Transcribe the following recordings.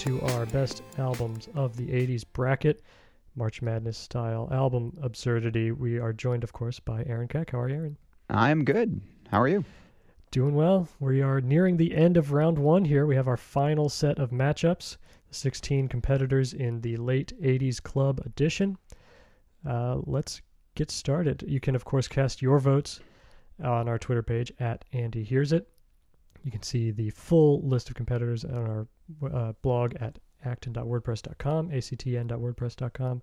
into our best albums of the 80s bracket, March Madness style album absurdity. We are joined, of course, by Aaron Keck. How are you, Aaron? I'm good. How are you? Doing well. We are nearing the end of round one here. We have our final set of matchups, 16 competitors in the late 80s club edition. Uh, let's get started. You can, of course, cast your votes on our Twitter page at Andy Hears It. You can see the full list of competitors on our uh, blog at acton.wordpress.com, actn.wordpress.com,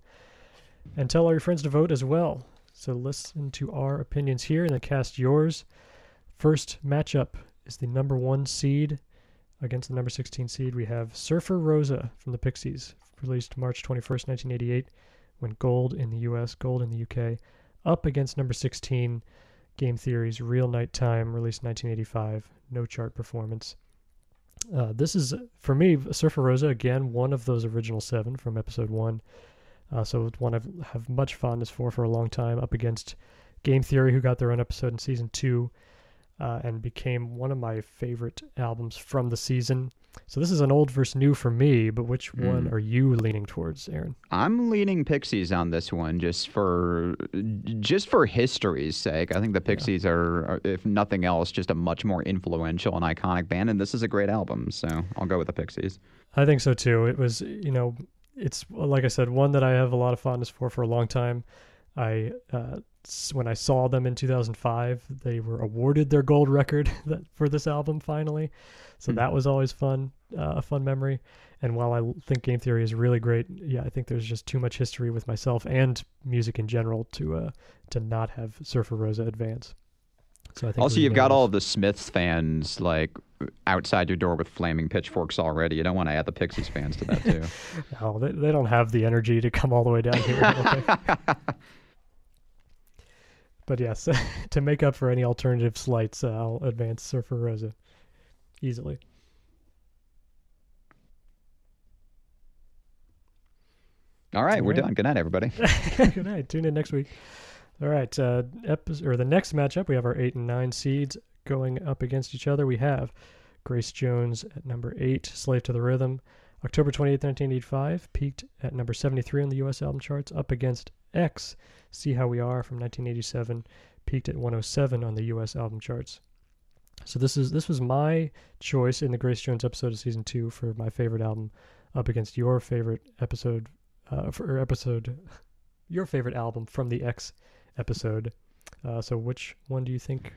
and tell all your friends to vote as well. So listen to our opinions here and then cast yours. First matchup is the number one seed against the number 16 seed. We have Surfer Rosa from the Pixies, released March 21st, 1988, went gold in the US, gold in the UK, up against number 16 Game Theory's Real Nighttime, released 1985, no chart performance. Uh, this is, for me, Surfer Rosa, again, one of those original seven from episode one. Uh, so one I have much fondness for for a long time, up against Game Theory, who got their own episode in season two uh, and became one of my favorite albums from the season. So this is an old versus new for me, but which mm. one are you leaning towards, Aaron? I'm leaning Pixies on this one, just for just for history's sake. I think the Pixies yeah. are, are, if nothing else, just a much more influential and iconic band, and this is a great album. So I'll go with the Pixies. I think so too. It was, you know, it's like I said, one that I have a lot of fondness for for a long time. I uh, when I saw them in 2005, they were awarded their gold record for this album finally. So mm-hmm. that was always fun, uh, a fun memory. And while I think game theory is really great, yeah, I think there's just too much history with myself and music in general to uh, to not have Surfer Rosa advance. So I think also you've got all of the Smiths fans like outside your door with flaming pitchforks already. You don't want to add the Pixies fans to that too. no, they, they don't have the energy to come all the way down here. But yes, to make up for any alternative slights, uh, I'll advance Surfer Rosa easily. All right, All we're right. done. Good night, everybody. Good night. Tune in next week. All right, uh, episode, or the next matchup, we have our eight and nine seeds going up against each other. We have Grace Jones at number eight, Slave to the Rhythm. October 28, 1985, peaked at number 73 on the U.S. album charts, up against X, See How We Are from 1987, peaked at 107 on the U.S. album charts. So this is this was my choice in the Grace Jones episode of season two for my favorite album, up against your favorite episode, uh, for episode, your favorite album from the X episode. Uh, so which one do you think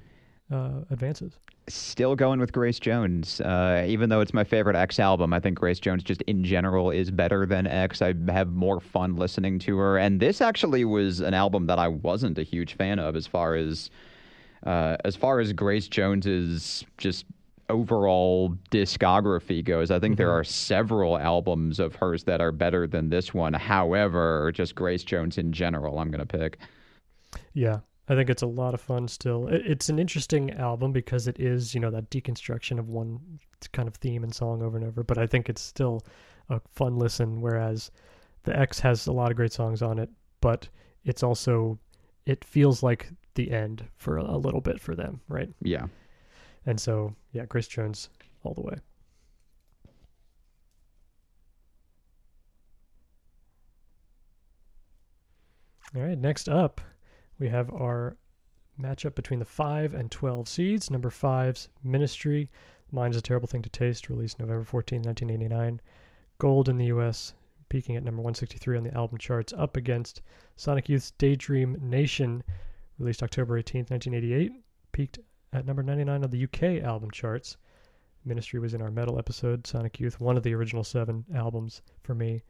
uh, advances? Still going with Grace Jones. Uh, even though it's my favorite X album, I think Grace Jones just in general is better than X. I have more fun listening to her. And this actually was an album that I wasn't a huge fan of as far as uh, as far as Grace Jones's just overall discography goes. I think mm-hmm. there are several albums of hers that are better than this one. However, just Grace Jones in general, I'm going to pick. Yeah, I think it's a lot of fun still. It's an interesting album because it is, you know, that deconstruction of one kind of theme and song over and over, but I think it's still a fun listen whereas the X has a lot of great songs on it, but it's also it feels like the end for a little bit for them, right? Yeah. And so, yeah, Grace Jones all the way. All right, next up, we have our matchup between the 5 and 12 seeds. Number 5's Ministry, Mind's a Terrible Thing to Taste, released November 14, 1989. Gold in the US, peaking at number 163 on the album charts, up against Sonic Youth's Daydream Nation, released October 18, 1988, peaked at number 99 on the UK album charts. Ministry was in our metal episode, Sonic Youth, one of the original seven albums for me.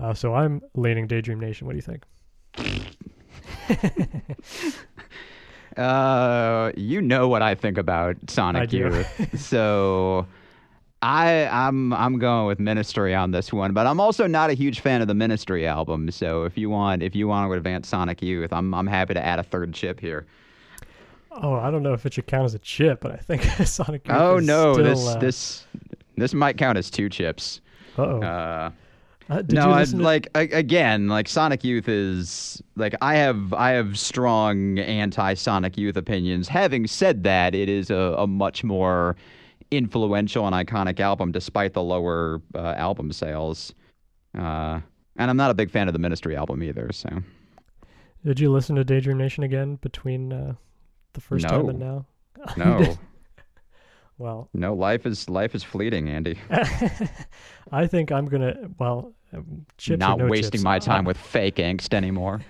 Uh, so I'm leaning Daydream Nation. What do you think? uh, you know what I think about Sonic Youth, so I I'm I'm going with Ministry on this one. But I'm also not a huge fan of the Ministry album. So if you want if you want to advance Sonic Youth, I'm I'm happy to add a third chip here. Oh, I don't know if it should count as a chip, but I think Sonic Youth. Oh no, still, this uh... this this might count as two chips. Uh-oh. Uh uh, no, I, to... like I, again, like Sonic Youth is like I have I have strong anti Sonic Youth opinions. Having said that, it is a, a much more influential and iconic album despite the lower uh, album sales. Uh, and I'm not a big fan of the Ministry album either. So, did you listen to Daydream Nation again between uh, the first no. time and now? No. well, no. Life is life is fleeting, Andy. I think I'm gonna. Well, chips not no wasting chips. my time with fake angst anymore.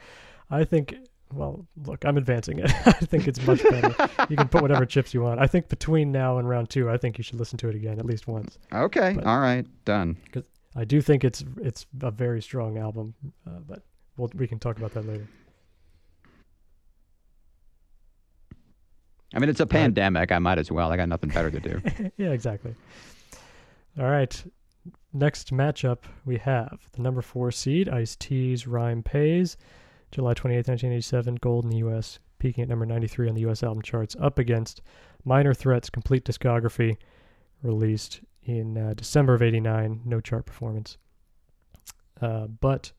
I think. Well, look, I'm advancing it. I think it's much better. you can put whatever chips you want. I think between now and round two, I think you should listen to it again at least once. Okay. But- All right. Done. Because I do think it's it's a very strong album, uh, but we'll, we can talk about that later. I mean, it's a pandemic. I might as well. I got nothing better to do. yeah, exactly. All right. Next matchup, we have the number four seed, Ice T's Rhyme Pays, July 28th, 1987, gold in the U.S., peaking at number 93 on the U.S. album charts, up against Minor Threat's complete discography, released in uh, December of 89, no chart performance. Uh, but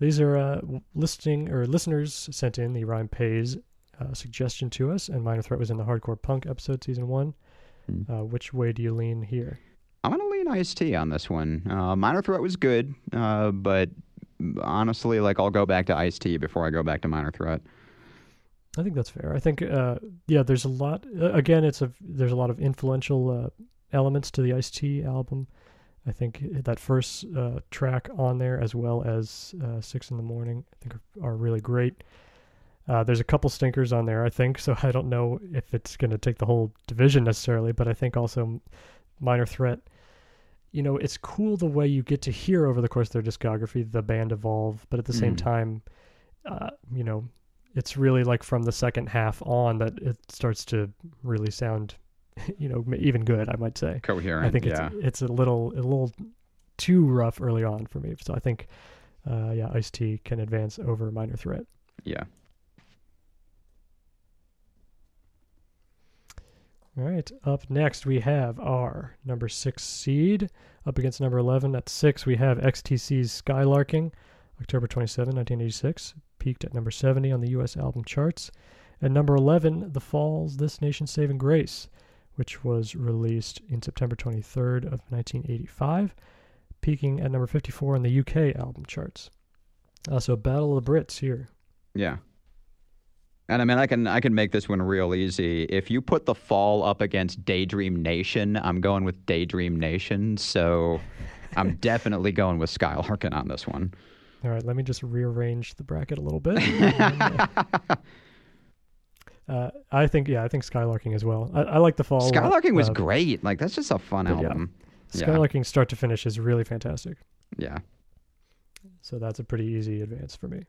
these are uh, listening or listeners sent in the Rhyme Pays uh, suggestion to us, and Minor Threat was in the Hardcore Punk episode, season one. Hmm. Uh, which way do you lean here? I'm gonna lean Ice T on this one. Uh, Minor Threat was good, uh, but honestly, like I'll go back to Ice T before I go back to Minor Threat. I think that's fair. I think, uh, yeah, there's a lot. Uh, again, it's a there's a lot of influential uh, elements to the Ice T album. I think that first uh, track on there, as well as uh, Six in the Morning, I think are, are really great. Uh, there's a couple stinkers on there, I think. So I don't know if it's going to take the whole division necessarily, but I think also Minor Threat. You know, it's cool the way you get to hear over the course of their discography the band evolve, but at the same Mm. time, uh, you know, it's really like from the second half on that it starts to really sound, you know, even good. I might say. Coherent. I think yeah. it's it's a little a little too rough early on for me. So I think, uh, yeah, Ice T can advance over Minor Threat. yeah. All right. Up next, we have our number six seed up against number 11. At six, we have XTC's Skylarking, October 27, 1986, peaked at number 70 on the U.S. album charts. And number 11, The Fall's, This Nation's Saving Grace, which was released in September 23rd of 1985, peaking at number 54 on the UK album charts. Uh, so Battle of the Brits here. Yeah. And I mean, I can I can make this one real easy. If you put the fall up against Daydream Nation, I'm going with Daydream Nation. So I'm definitely going with Skylarking on this one. All right, let me just rearrange the bracket a little bit. uh, I think, yeah, I think Skylarking as well. I, I like the fall. Skylarking was Uh, great. Like that's just a fun album. Yeah. Skylarking start to finish is really fantastic. Yeah. So that's a pretty easy advance for me.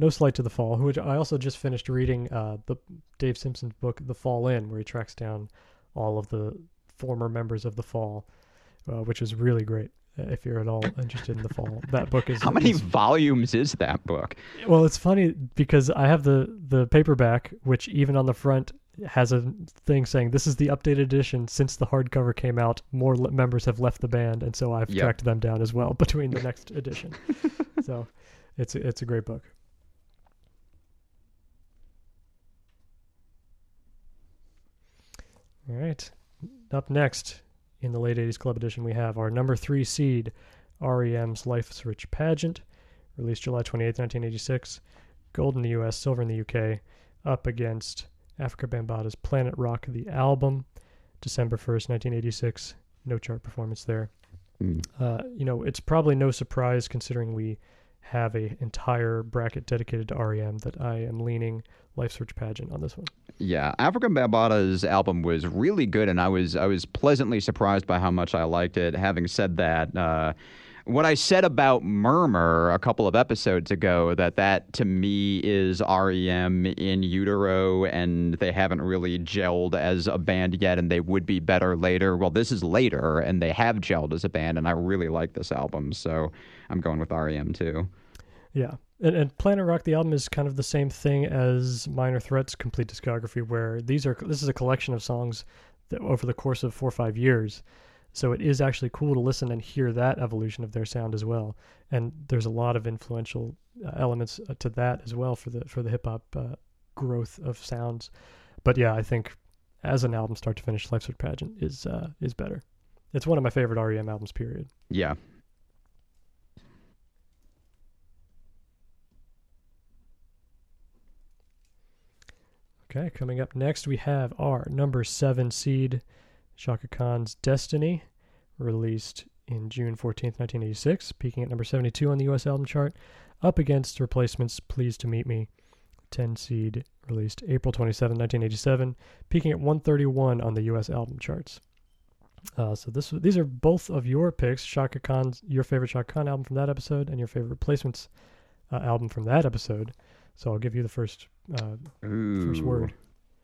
No slight to the fall, which I also just finished reading uh, the Dave Simpson's book, The Fallen, where he tracks down all of the former members of the Fall, uh, which is really great. uh, If you're at all interested in the Fall, that book is How many is volumes is that book? Well, it's funny because I have the the paperback, which even on the front has a thing saying this is the updated edition since the hardcover came out. More le- members have left the band, and so I've Yep. tracked them down as well between the next edition. so, it's it's a great book. All right, up next in the late '80s club edition, we have our number three seed, REM's Life's Rich Pageant released July 28th, 1986. Gold in the US, silver in the UK, up against Afrika Bambaataa's Planet Rock, the album, December 1st, 1986. No chart performance there. Mm. Uh, you know, it's probably no surprise considering we have a entire bracket dedicated to REM that I am leaning Life's Rich Pageant on this one. Yeah, Afrika Bambaataa's album was really good, and I was I was pleasantly surprised by how much I liked it. Having said that, uh, what I said about Murmur a couple of episodes ago that that to me is REM in utero, and they haven't really gelled as a band yet, and they would be better later. Well, this is later, and they have gelled as a band, and I really like this album, so I'm going with REM too. Yeah. And, and Planet Rock, the album, is kind of the same thing as Minor Threat's complete discography, where these are this is a collection of songs that over the course of four or five years. So it is actually cool to listen and hear that evolution of their sound as well. And there's a lot of influential uh, elements uh, to that as well for the for the hip hop uh, growth of sounds. But yeah, I think as an album, start to finish, Life's Rich Pageant is uh, is better. It's one of my favorite REM albums. Period. Yeah. Okay, coming up next, we have our number seven seed, Chaka Khan's Destiny, released in June 14th, 1986, peaking at number 72 on the US album chart, up against replacements Pleased to Meet Me, 10 seed, released April 27, 1987, peaking at 131 on the US album charts. Uh, so this these are both of your picks, Chaka Khan's your favorite Chaka Khan album from that episode, and your favorite replacements uh, album from that episode. So I'll give you the first uh, Ooh, first word.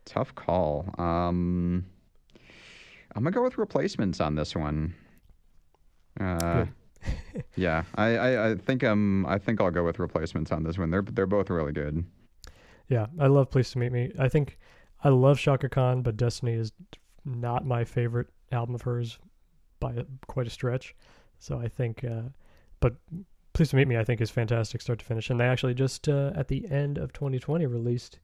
Tough call. Um, I'm gonna go with replacements on this one. Uh, yeah, I, I, I think um I think I'll go with replacements on this one. They're they're both really good. Yeah, I love Pleased to Meet Me. I think I love Chaka Khan, but Destiny is not my favorite album of hers by a, quite a stretch. So I think, uh, but Pleased to Meet Me, I think is fantastic start to finish. And they actually just uh, at the end of 2020 released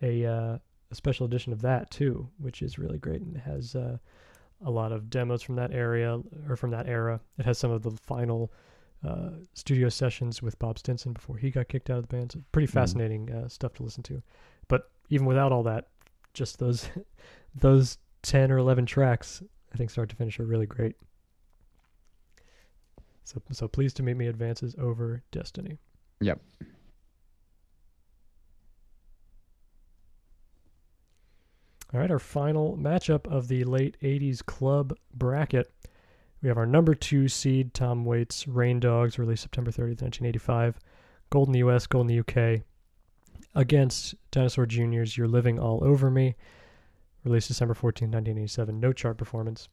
a, uh, a special edition of that too, which is really great and has uh, a lot of demos from that area or from that era. It has some of the final uh, studio sessions with Bob Stinson before he got kicked out of the band. So pretty fascinating uh, stuff to listen to. But even without all that, just those those ten or eleven tracks, I think start to finish are really great. So so pleased to meet me advances over Destiny. Yep. All right, our final matchup of the late 80s club bracket. We have our number two seed, Tom Waits, Rain Dogs, released September 30th, 1985. Gold in the US, gold in the UK. Against Dinosaur Jr.'s You're Living All Over Me, released December 14th, 1987. No chart performance.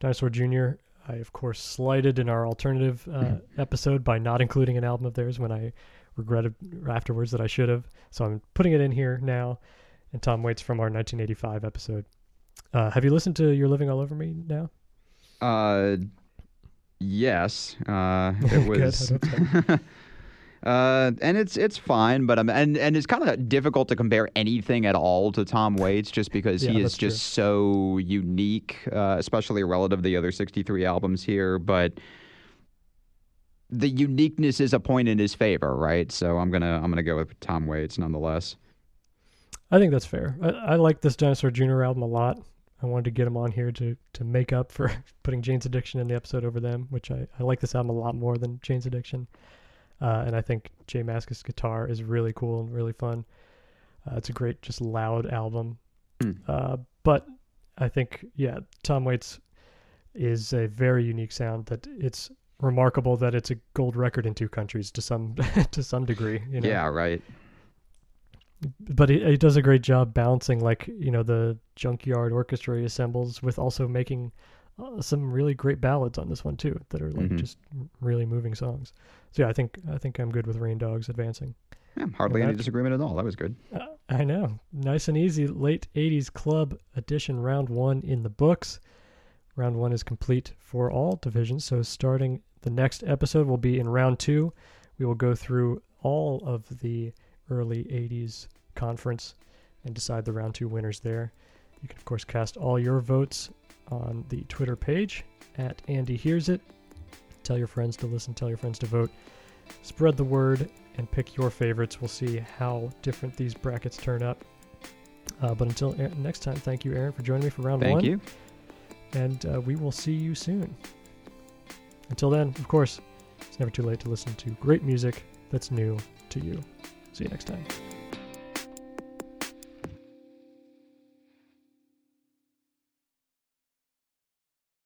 Dinosaur Jr., I, of course, slighted in our alternative uh, episode by not including an album of theirs when I regretted afterwards that I should have. So I'm putting it in here now. And Tom Waits from our 1985 episode. Uh, have you listened to You're Living All Over Me now? Uh, yes. Uh, it was. Uh, and it's it's fine, but um, and and it's kind of difficult to compare anything at all to Tom Waits, just because Yeah, he is that's true. just so unique, uh, especially relative to the other 63 albums here. But the uniqueness is a point in his favor, right? So I'm gonna I'm gonna go with Tom Waits nonetheless. I think that's fair. I, I like this Dinosaur Jr. album a lot. I wanted to get him on here to, to make up for putting Jane's Addiction in the episode over them, which I, I like this album a lot more than Jane's Addiction. Uh, and I think J Mascis' guitar is really cool and really fun. Uh, it's a great, just loud album. Hmm. Uh, but I think, yeah, Tom Waits is a very unique sound that it's remarkable that it's a gold record in two countries to some to some degree. You know? Yeah, right. But he, he does a great job balancing like you know the junkyard orchestra he assembles with also making uh, some really great ballads on this one too that are like Mhm. just really moving songs. So yeah i think i think i'm good with rain dogs advancing. Yeah, hardly any disagreement at all. That was good. uh, i know. Nice and easy. Late 80s club edition round one in the books. Round one is complete for all divisions. So starting the next episode will be in round two. We will go through all of the early 80s conference and decide the round two winners there. You can, of course, cast all your votes on the Twitter page at Andy Hears It. Tell your friends to listen, tell your friends to vote. Spread the word and pick your favorites. We'll see how different these brackets turn up. Uh, but until next time, thank you, Aaron, for joining me for round Thank one. Thank you. And uh, we will see you soon. Until then, of course, it's never too late to listen to great music that's new to you. See you next time.